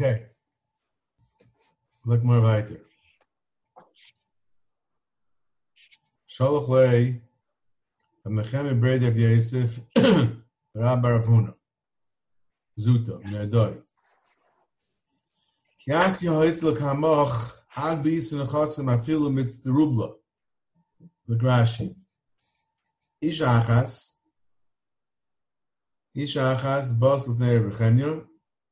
Okay. Look more weiter. Shalach lei, Amechem Bred Reb Yosef, Rab Baravuna, Zuta, Nerdoi. Ki ask you hoitz l'kamoch, ag bis in chasim afilu mitz the rubla, the grashi. Ish achas, ish achas, bos l'fnei Rebechenyo,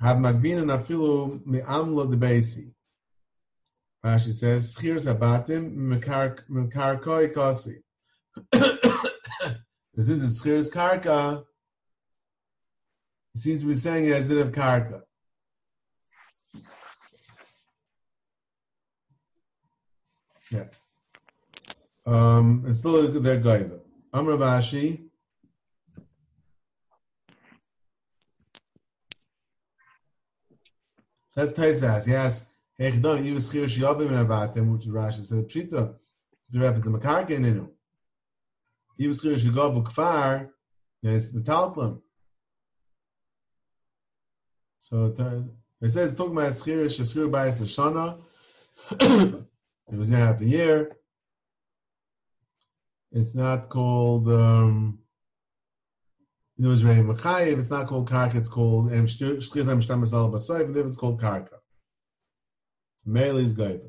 have Magbina Nafilu Mi'amlo de Basi. Rashi says, Schir Sabatim Makarkoi Kosi. Since it's Schir's Karka, he seems to be saying it as of Karka. Yeah. Um, it's still their Gaiva. Amr Vashi. So that's Taisas. He asks, Hey, Chidon, you was Schir Shiobim and Avatim, which Rashi said, Pshita, the rep is the Makarka in. He was Schir Shigob Kfar, then it's the Taltlam. So it says talking about schir sheskir bias l'shana. It was there half a year. It's not called. Um, it was Rei Machayev. It's not called karka. It's called shchir em shtamas al basayv. It's called karka. Meili is gaiva.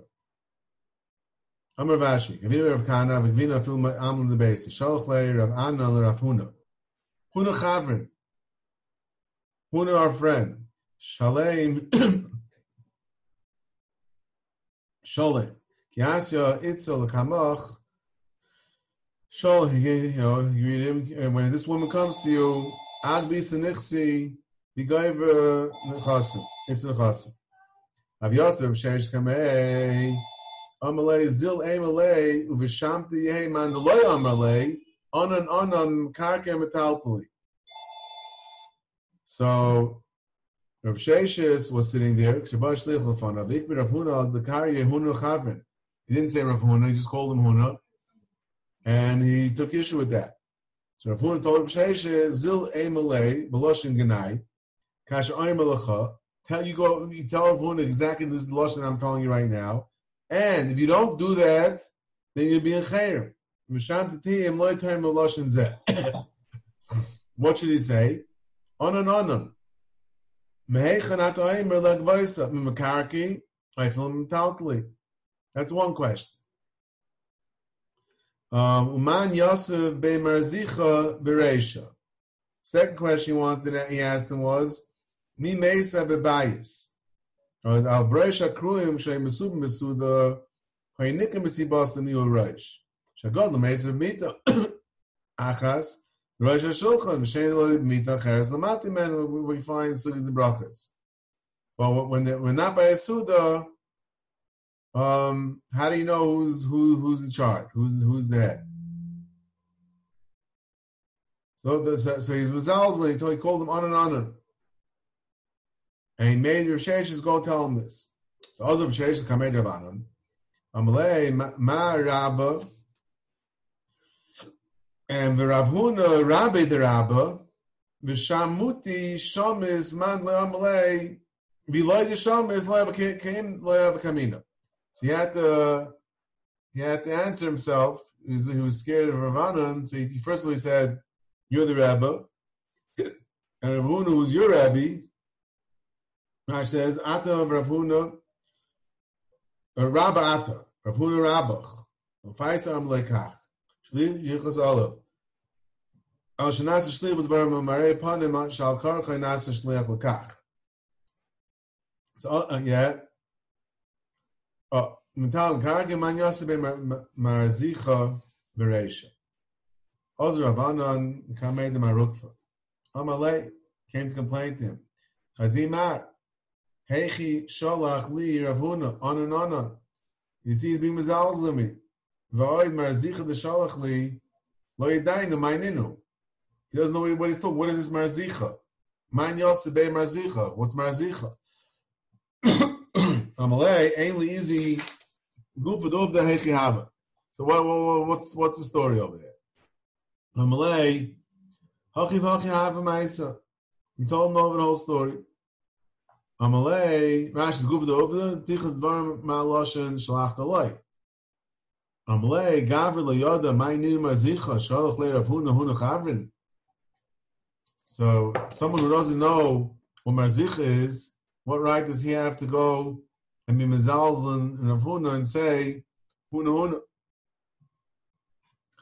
Amar Vashi. Gavina Rav Kana. Gavina Film Aml the base. Shalach Lei Rav Anna Rav Huna. Huna Chavrin. Huna our friend. Shalem Shalem Kiasya Itzel Kamach Shalom, you know, you read him, and when this woman comes to you, Agbi Sanichsi, Bigaiva Nechasim, it's Nechasim. Av Yosef, Shesh Kamei, Amalei, Zil Amalei, Uvishamti Yeman, the Loy Amalei, Onan Onan, Karka Metalpoli. So, Rav Sheshes was sitting there. The. He didn't say Rav Huna, he just called him Huna. And he took issue with that. So Rav Huna told Rav Zil Emalei, Beloshin Ganai, Kasha Oimalacha. Tell you go, you tell Rav Huna exactly this is the Loshin I'm telling you right now. And if you don't do that, then you'll be in Chayrim. What should he say? Onan onan. That's one question. Um, Uman Yosef be Marzicha Beresha. Second question he wanted he asked him was Mi Mesa Bebayis. Al Beresha Kruim Shay Mesub Mesuda Haynikim Mesibasa Mi Urish. Shagod Mesa Mita Achas Rosh Hashulchan, Shein Mita Cheres Lamati Man, we find sugas and brachas. But when they, when not by a suda, um, how do you know who's who who's in charge? Who's who's head? So the, so he's Mazalzli until he called him on and on. And he made Rav Sheshes go tell him this. So Azar Rav Sheshes kamed Rabbanon. Amalei ma rabba and Rav Huna Rabbi the Rabba, Vishamuti Shamis Man Leamalei, Viloy the Shamis Leavakim Leavakamina. So he had to he had to answer himself. He was, he was scared of Ravanan, so he first of all he said, You're the Rabbi. And Rav Huna, who's your Rabbi, Rash says, Ata of Rav Huna, uh, Rabba Ata, Rav Huna Rabbach, Faisa Am Lekach. Yichas Olav. Al Shanas Shli Baram Mare Panim Shal Kar Chaynas Shliach Lekach. So uh, yeah. Oh, Marzicha Bereisha. Oz Rabbanon Kamed Marukfa. Amalei came to complain to him. Chazimar. Heichi Sholach Li Ravuna. On and on. You see, he's being mezalzlimi. V'oid marzicha deshalach li lo yedaynu maininu. He doesn't know what he's talking. What is this marzicha? Man yosebe marzicha. What's marzicha? So what, what, what's what's the story over there? Amalei hachiv hachi haba ma'isa. He told him over the whole story. Amalei Rashi goof the over tichas dvarim ma'aloshen shalach alay. Amalei gavri leyoda ma'inir marzicha shalach le'rav huna huna chavrin. So someone who doesn't know what marzich is, what right does he have to go and be mezalzlin and Rav Huna and say huna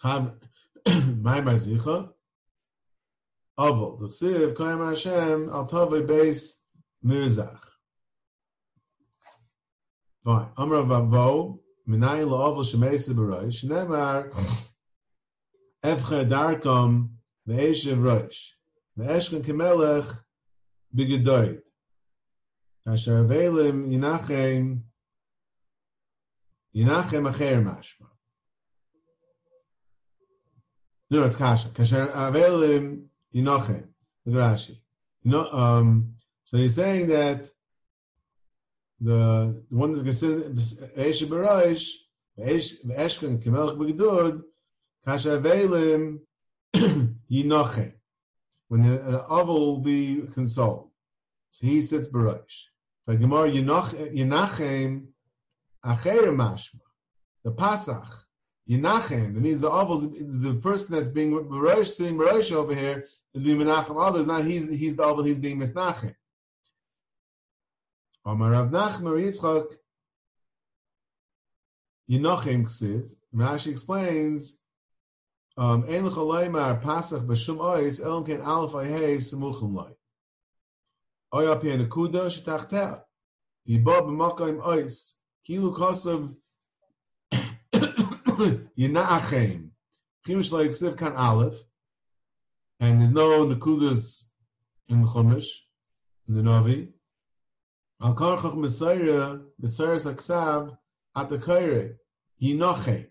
huna? My marzicha. Aval. The siv koyam Hashem al tove beis mirzach. Fine. Amra vavo minayin la'aval shemeisi b'roish. Nemar evcher darkom ve'eshev roish. Ve'eshken kemelech b'gedoyd. Asher avelim yinachem yinachem acher mashma. No, it's kasha. Kasher avelim yinachem. Look at Rashi. Know, um, so he's saying that the, the one that considered Eish Barosh, Eshken Kemelch Begdud, Avelim Yinochem when the, the oval will be consoled. So he sits barosh. Acher Mashma, the Pasach Yinachem. That means the oval, the person that's being barosh, sitting barosh over here, is being menachem others. Not he's he's the oval, he's being misnachem. Amar Rav Yitzchak Ksiv. Rashi explains um, Ein pasach b'shum ois ken ayhei semuchum loy. Oya pi nakuda shetachta. Yiba b'makayim ois. Kilu kasav yina'achem. Chimish like kan aleph. And there's no nakudas in the Chumash, in the Navi. Al karchach mesayra, mesayra saksav, at the kaire, yinache.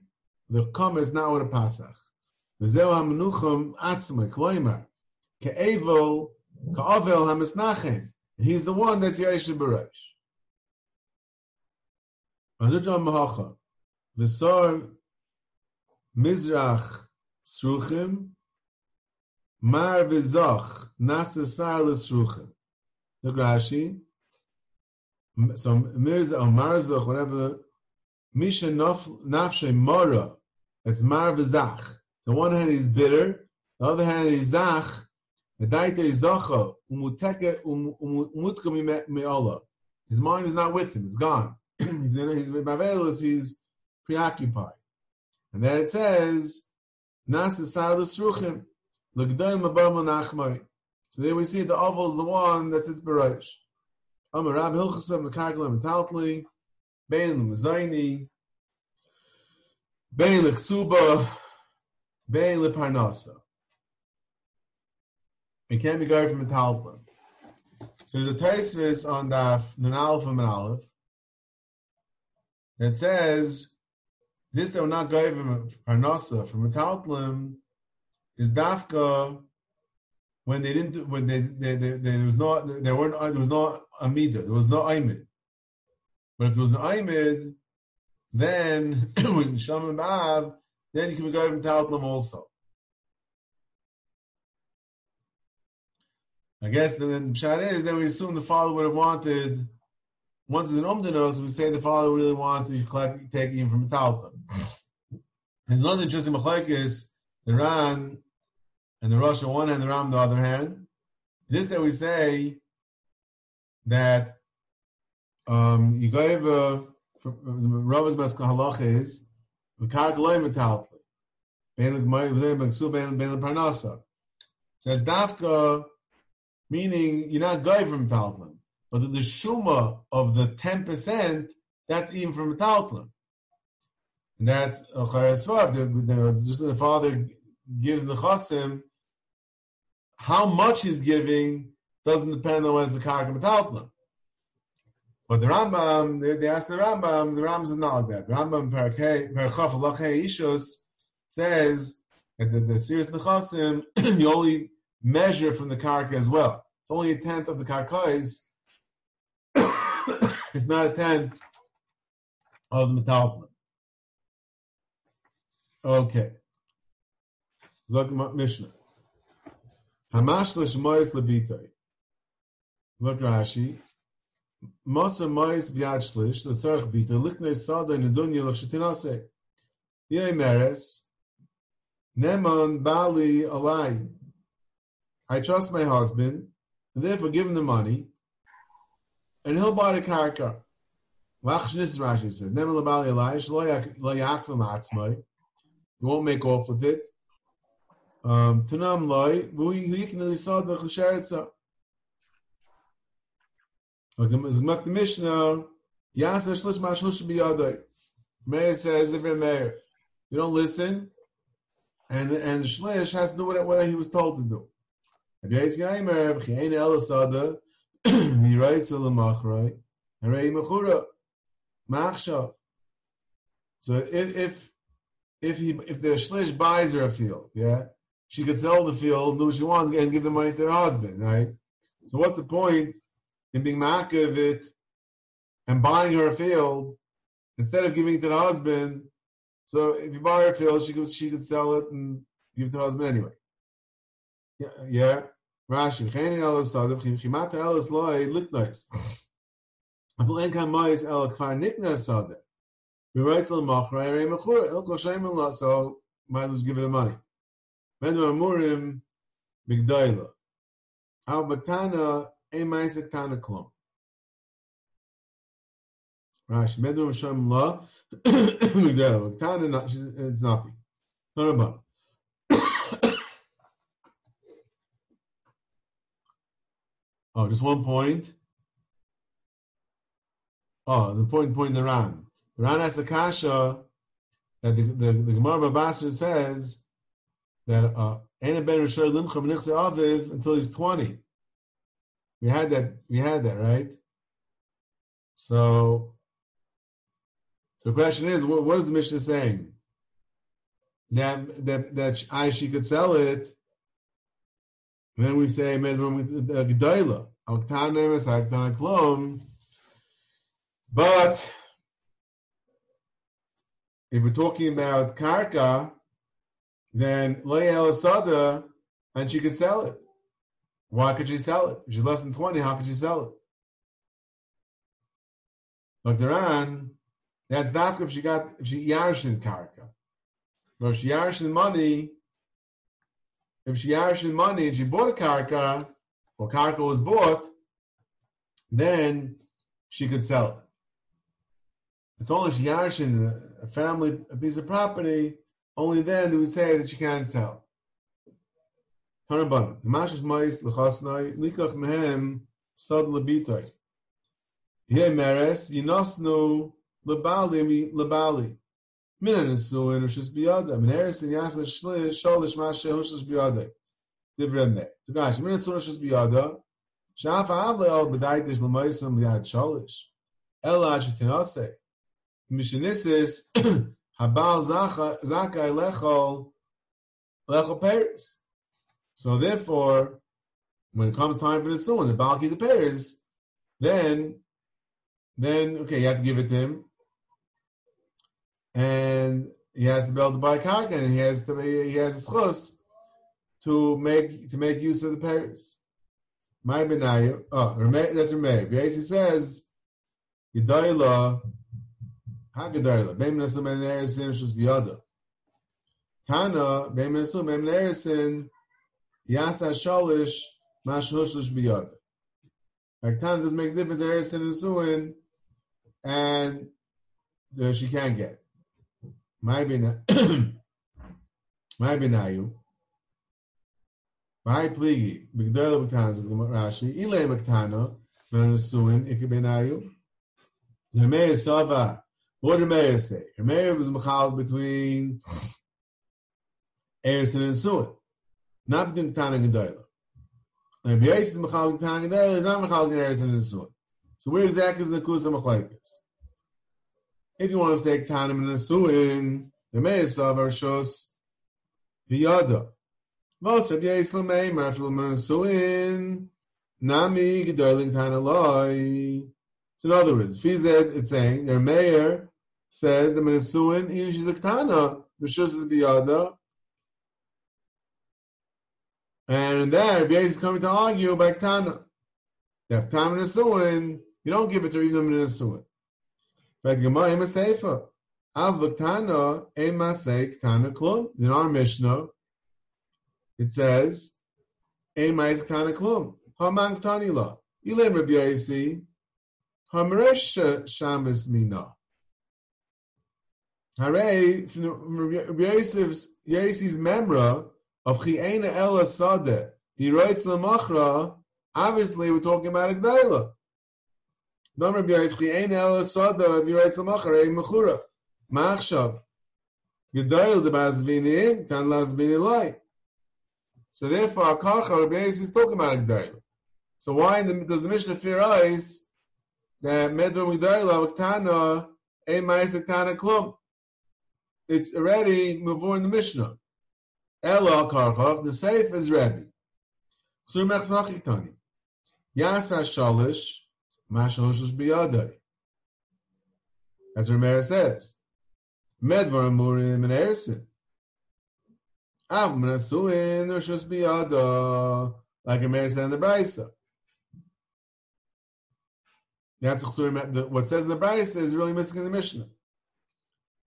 The kama is not with a pasach. Vzeo ha-menucham atzma, kloimer. Ka'avel hamisnachem. He's the one that's Yerushim Barosh. Azutram Mahacha. Visar Mizrach Sruchim. Mar Vizach Nasasar Lesruchim. Look Rashi. So Mirza or Marzach, whatever. Misha Nafshe mora. That's Mar Vizach. The one hand is bitter. The other hand is Zach. His mind is not with him; it's gone. he's in he's. He's preoccupied, and then it says nas sar l'sruchim l'gdoim abam. So there we see the oval is the one that sits berayish. Amar Rab Hilchasam Mekarglim Taltli Bein Zaini Bein Leksuba Bein leparnasa. It can't be guarded from a talpa. So there's a taisvis on the Nun Aleph and Aleph that says this they were not guarded from parnasa from a talplim is dafka when they didn't when they, they, they, they there was no there weren't there was no amida there was no aimid but if there was no aimid then when Sham Bab then you can be going to Taltlam also. I guess the, pshat is that we assume the father would have wanted once it's an umdanos, we say the father really wants to collect take him from Taltam. There's another interesting machlekes, the Ran and the Rosh on one hand, the Ram on the other hand. This that we say that um, you gave a Rava's Maskal Halach is V'kar gloy metaltli. Says dafka, meaning you're not going from metaltlim, but the, the shuma of the ten percent that's even from metaltlim. And that's a. Just the father gives the chasim. How much he's giving doesn't depend on whether it's a karka metaltlim. But the Rambam, they, they ask the Rambam, the Rambam is not like that. The Rambam Perchaf Alachei Ishus says that the, the serious Nechasim, you only measure from the karka as well. It's only a tenth of the karkais. it's not a tenth of the metalpin. Okay. Zok Mishnah. Hamash l'shmoyes lebitay. Look Rashi. Masa moyes biad shlish l'tzarech bitay lichnei sada in dunya l'chshetinase. Yei meres. Neman bali alai. I trust my husband, and therefore give him the money, and he'll buy the karka. Lachshnis Rashi says. He won't make off with it. Um, Tanam loy, the Mishnah, says, the Meir, you don't listen, and and shlish has to do what, what he was told to do. He writes machrei, harei mechura. So if if if he if the shlish buys her a field, yeah, she could sell the field, do what she wants, and give the money to her husband, right? So what's the point in being ma'akev it and buying her a field instead of giving it to the husband? So if you buy her a field, she could she could sell it and give it to the husband anyway. Yeah. Rashi, Chenin el sadav, chimat el is loy liknois. Abul en kan mois el kvar nikna sadav. We write to the rei mechur, el kol shem el so might as give it the money. Ben amurim migdayla. Al batana ein maisek tana klom. Rashi, medum shem la migdayla. Tana, it's nothing. Not about. Oh, just one point. Oh, the point, point in the Ran. The Ran has a kasha that the, the, the Gemara Babasar says that uh, ben Rishon Limcha B'nichse Aviv until he's 20. We had that, we had that, right? So, so the question is, what, what is the Mishnah saying? That, that, that I, she could sell it and then we say Gedola, Klom. But if we're talking about Karka, then Leia and she could sell it. Why could she sell it? If she's less than 20, how could she sell it? But Duran, that's not if she got if she yarshin karka. But if she yarshin money, if she yarshin money and she bought a karka, or karka was bought, then she could sell it. It's only if she yarshin a family a piece of property, only then do we say that she can't sell. Tanaban, Mashish Mais Lechasnai, Likach Mehem, Sad Labitoi. Here Meres, Yinosnu Labali Labali. Minan Nisuin Ushis Biyada. Meneres in Yasa Sholish Mashe Hushis Biyada. Divrei Me. Tugash, Minan Nisuin Ushis Biyada. Shaf Avle Al Bedaitish Lamoisam Biyad Sholish. Ela Ashetinase. Mishanisis Habal Zakai Lechol Lechol Paris. So therefore, when it comes time for the son, the Balki the Paris, then then okay, you have to give it to him and he has to be able to buy karka, and he has to he has a schus to make to make use of the pairs. My benayu, oh, that's Rameh. He says, Yedayla, Hagadayla, Beim Nasu Ben Erisin Shus Biyada. Tana, Beim Nasu Ben Erisin, Yasa Shalish, Mashhushlish Biyada. Like Tana doesn't make a difference, Erisin and Suin, and uh, she can't get. My benayu. My pligi. Bigdala b'ktana is Rashi. Ile b'ktana. Menasuin ikebenayu. The mayor sava. What did Meir say? Mayor was machal between Erison and Suin. Not between Ktana and Gedoyla. And Beis is machal between and Gedoyla. It's not machal between Erison and Suin. So where exactly is the Kusa Machlaikis? If you want to say Tanim and Nesuin, the Meisa Varshos Viyada. Most of Yislam Meimer, after Nesuin, Nami Gedarling Tanaloi. So in other words, Fized, it's saying, their mayor says the Menesuin, she's a Ktana, Rishus is Biyada. And there, Rabbi is coming to argue by Ktana. That Ktana Menesuin, you don't give it to even Menesuin. But Gemara, Ema Seifa. Av Ktana, Ema Sei Ktana Klum. In our Mishnah, it says, Ema Sei Ktana Klum. Haman Ktani La. Ilim Rabbi Yossi, Hamresh Shamas Mina. Hare, from Rabbi Yossi's memra of Chiena Ela Sadeh, he writes Lamachra, obviously we're talking about a Gdaila. Dom Rabbi Yosef, Chiena Ela Sadeh, he writes Lamachra, a Mechura. Machshav. Gedail de Bazvini, Kan Lasvini Lai. So therefore, Karcha, Rabbi Yosef is talking about a So why the, does the Mishnah fear eyes that Medro Migdaila Vaktana a Ma'asek Tana Klum? It's already before in the Mishnah. Ela Karchov, the safe is Rebbe. Chsur Mechzach Tani. Yasa Shalish, Mashalosh is Biyadai. As Ramirez says, Medvar Amurim and Erison. Av Menasuin, Rishus like Ramirez said in the Brisa. That's what says in the Bryce is really missing in the Mishnah.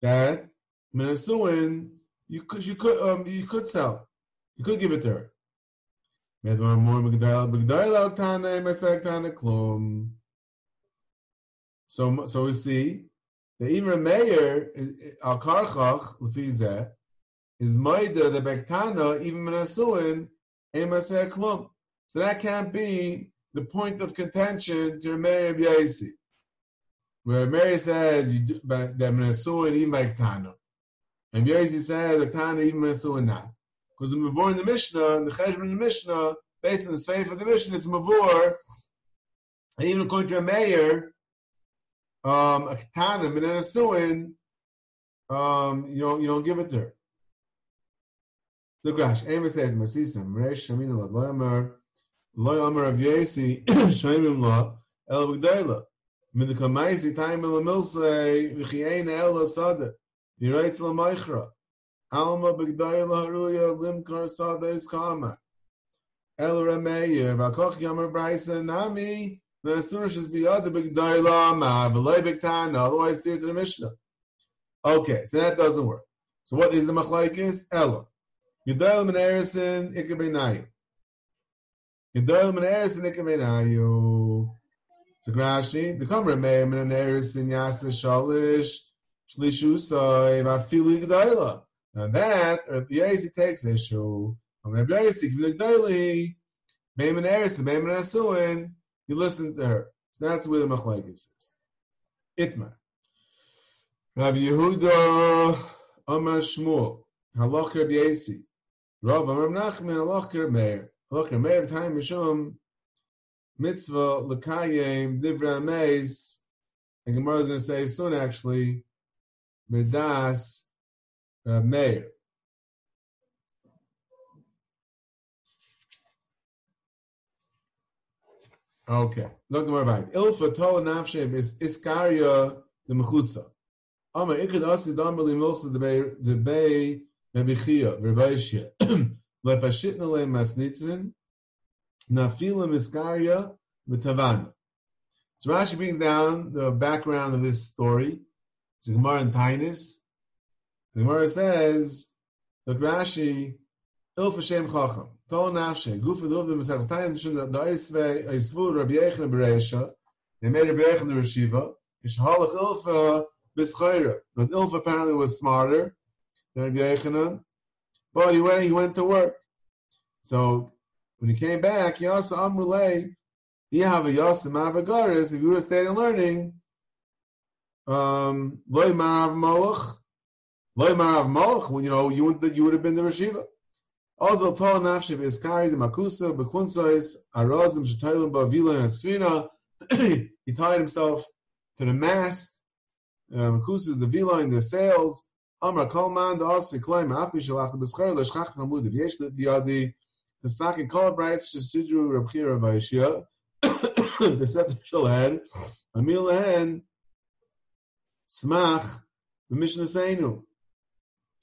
That Minasuin, you could you could um you could sell. You could give it to her. So so we see that even Meir al karchach lefizeh is maida the bektana even minasuin emaser klum. So that can't be the point of contention to Mary Yaisi. Where Mary says you do, that Menasuin even by Tana. And Yaisi says the Tana even Menasuin not. Because the Mavor in the Mishnah, the Cheshbon in the Mishnah, based on the Seif of the Mishnah, it's Mavor. And even according to a mayor, um, a Katana, Menasuin, um, you don't, you don't give it to her. The Grash, Amos says, Masisa, Mresh, Shamina, Ladloyamar, Lo Amar Rav Yesi Shemim Lo El B'Gdayla Min the Kamaisi Time El Milsei V'Chiein El Asada Yireitz La Meichra Alma B'Gdayla Haruya Limkar Sada Is Kama. El Rameir V'Akoch Yamar Braisa Nami B'Ktana otherwise steer to the Mishnah Okay, so that doesn't work. So what is the Machlaikis? Ella. Yudayla Min Erison Ikabenayim Gedol min eres nikaminayu. So Grashi, the Kamra Meir min eres in Yasa Shalish Shlishu Soy Vafilu Gedola. Now that Rabbi Yossi takes issue. Rabbi Yossi, Gdoli Meir min eres, the Meir min Asuin. You listen to her. So that's where the Machlaikis is. Itmar. Rabbi Yehuda Amar Shmuel Halach Rabbi Yossi Rav Amar Nachman Halach Rabbi Meir Look, every time Mishum mitzvah Lekayim divra meis, and Gemara is going to say soon actually, medas uh, meir. Okay, look more about it. Ilfa tola nafshe is iskaria the mechusa. Amar ikad asi dambali milsa the bay mebichia verbaishia. lepashitnale masnitzin, nafila miskaria mitavana. So Rashi brings down the background of this story. It's Gemara and Tainis. The Gemara says, that Rashi, Il Fashem Chacham, Tol Nafshe, Guf the Mesach Tainis, Mishun, the Oisve, Oisvu, Rabbi Yechon, Bereisha, they made Rabbi Yechon the Reshiva, Ish Halach Ilfa, Bischayra. But Ilfa apparently was smarter than Rabbi Yechonon, but he went, he went to work. So when he came back, Yasa Amrulay, he have a Yasa Mavagaris, if you would have stayed and learning, um, Loy Marav Malach, Loy Marav when you know, you would, you would have been the Rashiva. Also, Tol Nafshiv is carried the Makusa, Bekunsois, Arazim, Shetailim, Bavila, and Svina, he tied himself to the mast. Um, is the vila in the sails. Amar Kolman, the Asi Kloim, Afi Shalach, the Beschar, the Shchach Hamud, the Yesh, the Sakin Kol Brais, Shasidru, Rabchira, Vaishia, the Set Shalad, Amil Lehen, Smach, the Mishnah Seinu,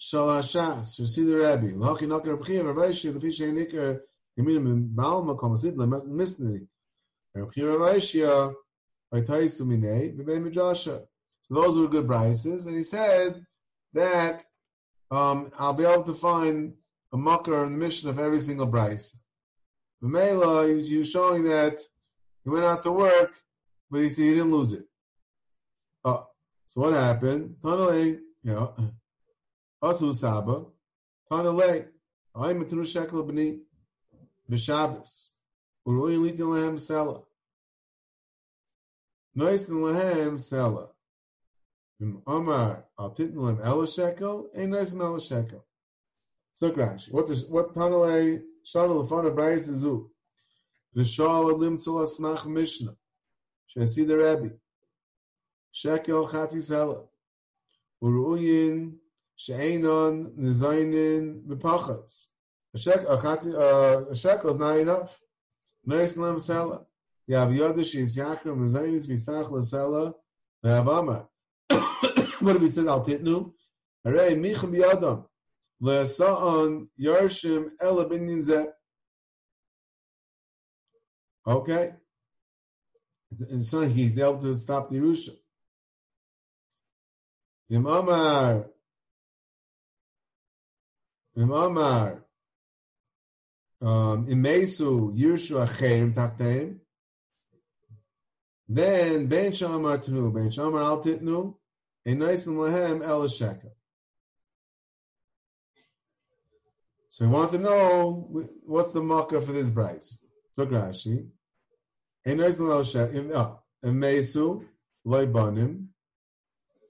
Shalashas, Rabchira, Vaishia, the Fish Nikar, Yeminim, Balma, Komasid, Misni, Vivei Mijasha. So those were good brises, and he said, that um, I'll be able to find a mucker in the mission of every single bryce. Mela, he, was showing that he went out to work, but he said he didn't lose it. Oh, so what happened? Tanale, you know, Asu Saba, Tanale, I'm a Tunu Shekel B'ni, B'Shabbos, Uruy Litin Lehem Sela. Nois Lehem Sela. Omar al titnulim ela shekel, ain't nice ela shekel. So Rashi, what's this, what tanale shadal lefana brayis izu? V'shal alim tzula smach mishnah. Shesi the Rebbe. Shekel chatzi sela. Uruyin she'enon nizaynin v'pachas. A shekel, uh, uh, is not enough. Nice lam sela. Yav yodesh is yakram nizaynis v'sach l'sela. Yav amar. what did we say? Al titnu. Hooray, michem biyadam. Le'asa'an yarshim ela bin Okay. And so he's able to stop the Yerusha. Im Amar. Amar. Um, Imesu Yershu Acherim Tachteim. Then Ben Shamar Tnu, Ben Shamar Al Titnu, and lahem el shekel. So we want to know what's the marker for this price. So Rashi, and el shekel. Oh, a mesu loibanim.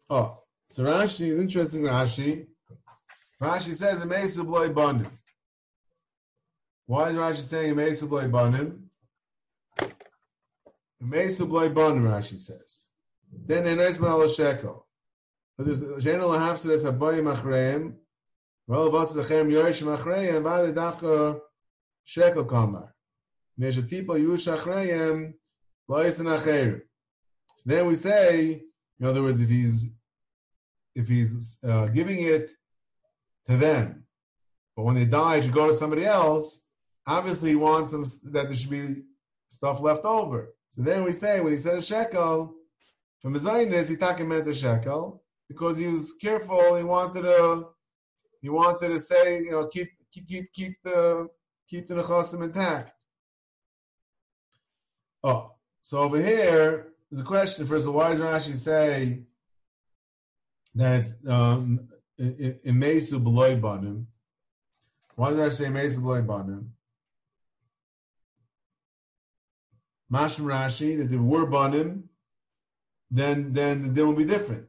Oh, so Rashi is interesting. Rashi, Rashi says a mesu loibanim. Why is Rashi saying a mesu loibanim? Mesu loibanim. Rashi says. Then a nice and el shekel. General Hafsidas Aboy Machreim, well, was the Chem Yorish Machreim, Vale Dafka Shekel Kamar. A tipo Yush Achreim, Lois and Acher. So then we say, in other words, if he's if he's uh, giving it to them, but when they die, it should go to somebody else. Obviously, he wants them that there should be stuff left over. So then we say, when he said a shekel, from his Zionist, he talking about the shekel, because he was careful. He wanted to he wanted to say, you know, keep keep keep keep the keep the nechasim intact. Oh, so over here a question. First of all, why does Rashi say that um, in Mesu Beloy Banim? Why did I say Mesu Beloy Banim? Mashim Rashi that if we were Banim, then then the deal will be different.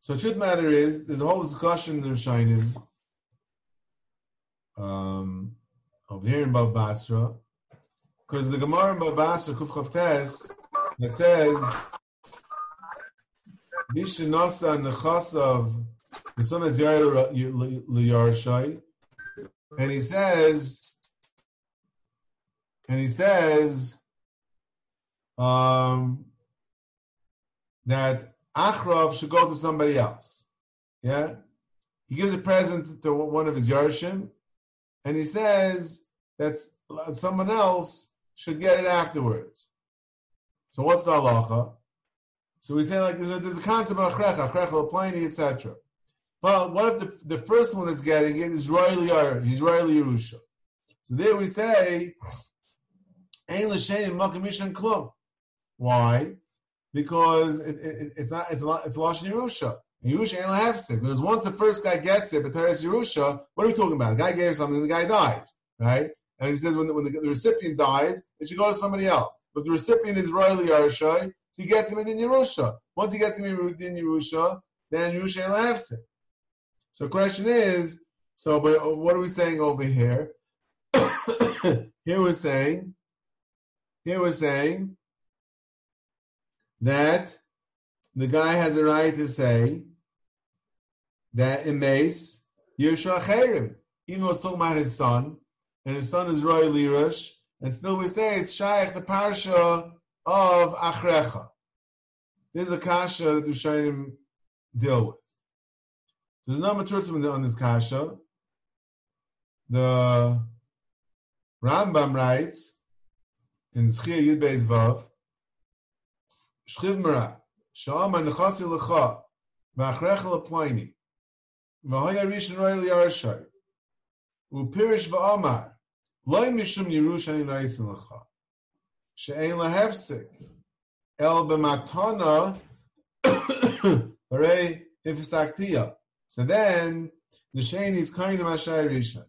So the truth matter is, there's a whole discussion in the Rishonim um, over here in Bab Basra, because the Gemara in Bab Basra, Kuf Chavtes, that says, Mishinasa Nechasav, the son is Yarshai, and he says, and he says, um, that Achrov should go to somebody else. Yeah? He gives a present to one of his Yarshim, and he says that someone else should get it afterwards. So what's the halacha? So we say like there's a, there's a concept of achrecha, achrecha, pliny, etc. But what if the, the first one that's getting it is he's royally Yerusha? So there we say, Ein l'shein makamishan klum. Why? because it, it, it's not it's a it's Lashon Yerusha. Yerusha ain't hefsek because once the first guy gets it, but Teres Yerusha, what are we talking about? A guy gave something, the guy dies, right? And he says when the, when the, the recipient dies, it should go to somebody else. But the recipient is royally Yerusha, so he gets him in Yerusha. Once he gets him in Yerusha, then Yerusha ain't hefsek. So question is, so but uh, what are we saying over here? here we're saying, here we're saying that the guy has a right to say that in Mace, Yersha Cherim, even though it's talking about his son, and his son is Roy Lirash, and still we say it's Shaykh, the parsha of Achrecha. There's a kasha that Rishonim deal with. There's no maturity on this kasha. The Rambam writes in Zchia Yud Beis Vav, Shchiv Mara, Sha'ama Nechasi Lecha, V'achrecha Leploini, V'hoya Rishon U'pirish V'amar, Loi Mishum Yerush Ani Naisin Lecha, She'ein Lehefsik, El B'matana, Hooray, Ifisaktiya. So then, the Shani is kind of Ashai Rishon.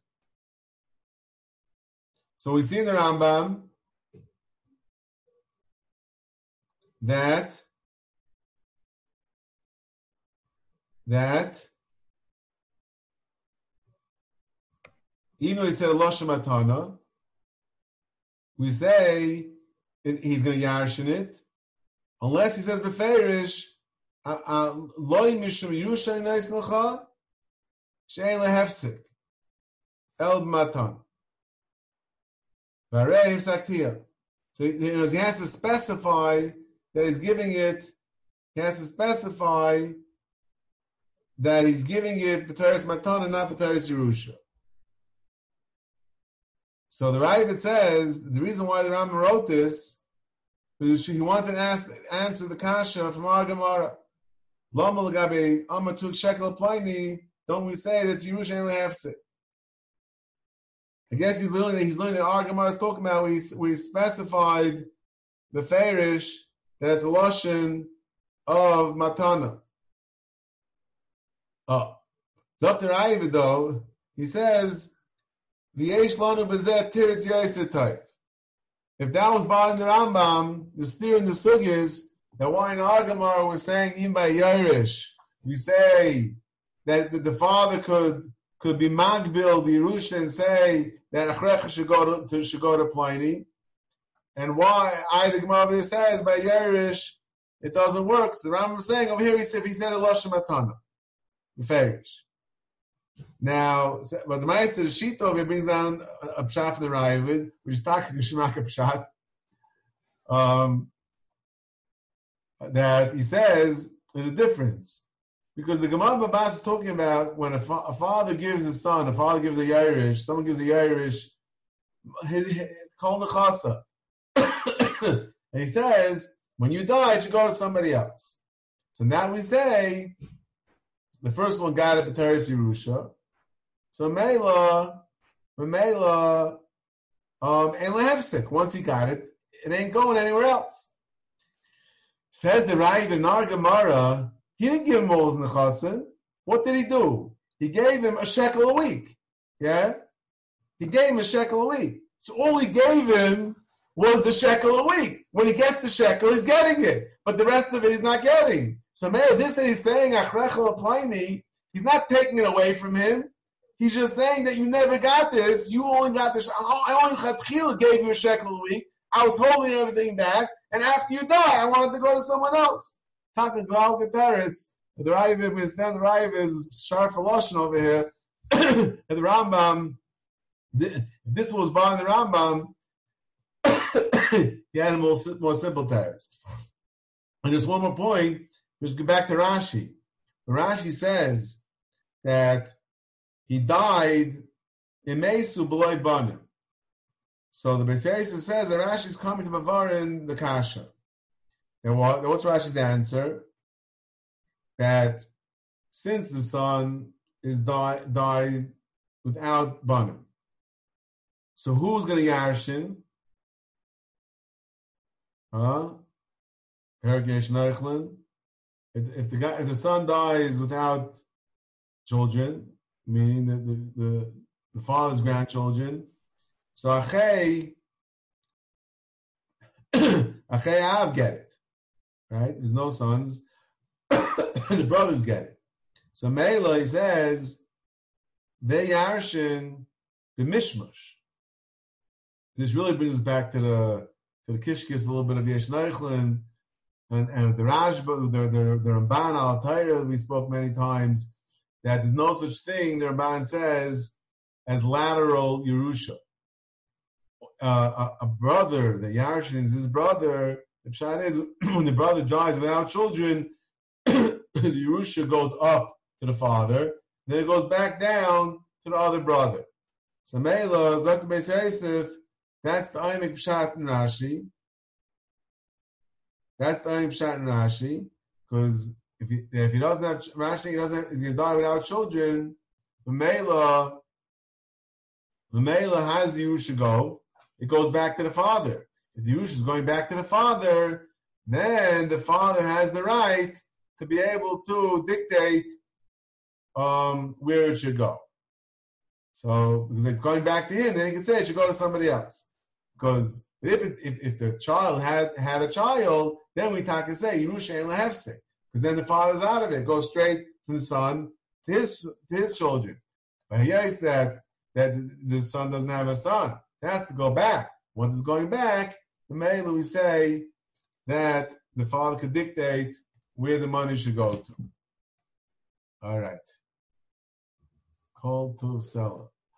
So we see in the Rambam that that even though he said Eloshim Atana, we say he's going to yarshin it, unless he says Beferish, Loi Mishum Yerusha Nais Lecha, Shein Lehefsik, El Matan. So he has to specify that he's giving it, he has to specify that he's giving it B'teres Matan and not B'teres Yerusha. So the Ravid says the reason why the Rambam wrote this is he wanted to ask, answer the kasha from our Gemara. Pliny. Don't we say that it's Yerusha and Hefsek? I guess he's learning. that He's learning that our Gemara is talking about. We we specified the Ferish that it's a lashon of matana. Oh, Dr. Ivid though he says v'yesh lanu bezet tiritz yaisetayv. If that was bothering the Rambam, the steer in the sug is that why in our Gemara was saying by Yerush, we say that the, the father could could be magbil the Yerusha and say that Achrecha should go to, should go to Pliny. And why I the Gemara says by Yerush it doesn't work. So the Rambam is saying over here he said he said a Lashon Matana. Farish. Now, but the sheet over here brings down a, a pshat the Ravid, which is talking Shemaka pshat. Um, that he says there's a difference because the Gemara Babas is talking about when a, fa- a, father gives his son, a father gives a Irish, someone gives a Irish, his call the chasa, and he says when you die, it should go to somebody else. So now we say the first one got it, B'teres Yerusha. So Mela, Mela, um, and Lehevsik. Once he got it, it ain't going anywhere else. Says the Rav in our Gemara, he didn't give Moles Nechasim. What did he do? He gave him a shekel a week. Yeah? He gave him a shekel a week. So all he gave him was the shekel a week. When he gets the shekel, he's getting it. But the rest of it he's not getting. So Meir, this that he's saying, Achrechel Pliny, he's not taking it away from him. He's just saying that you never got this. You only got this. I only gave you a shekel a week. I was holding everything back. And after you die, I wanted to go to someone else. Taka Gal Geteretz. The Rav, we stand the Rav is sharp Lashon over here. and the Rambam, this was by the Rambam, he had a more, simple teretz. And just one more point, should go back to Rashi. Rashi says that he died in Mesu Beloy Banim. So the Beis says that Rashi is coming to Bavarin the Kasha. And what, what's Rashi's answer? That since the son is died, died without Banim, so who's going to Yarshin? Huh? If, if the guy, if the son dies without children, meaning the, the, the, the father's grandchildren, so Achei, Achei Av get it. Right? There's no sons. the brothers get it. So Mela, he says, they Yarshin the Mishmush. This really brings us back to the to the Kishkis, a little bit of Yesh and, and the Rashba, the, the, the Ramban al Taira, we spoke many times, that there's no such thing, the Ramban says, as lateral Yerusha. Uh, a, brother, the Yarshin is his brother, the Pshat is, when the brother dies without children, the Yerusha goes up to the father, then it goes back down to the other brother. So Mela, Zakh Beis Yosef, that's the Aynik Pshat in Rashi. That's the Aynik Pshat in Rashi, because if he, if he doesn't have Rashi, he doesn't have, he's going to die without children. Mela, Mela has the Yerusha go, it goes back to the father. If the Yerusha is going back to the father, then the father has the right to be able to dictate um, where it should go. So because it's going back to him, then he can say it should go to somebody else. Because if it, if, if the child had had a child, then we talk and say Yerusha and Lehefse. Because then the father's out of it, goes straight from the son to his to his children. But here is that that the son doesn't have a son. It has to go back. Once it's going back, the Mela we say that the father could dictate where the money should go to. All right. Call to seller.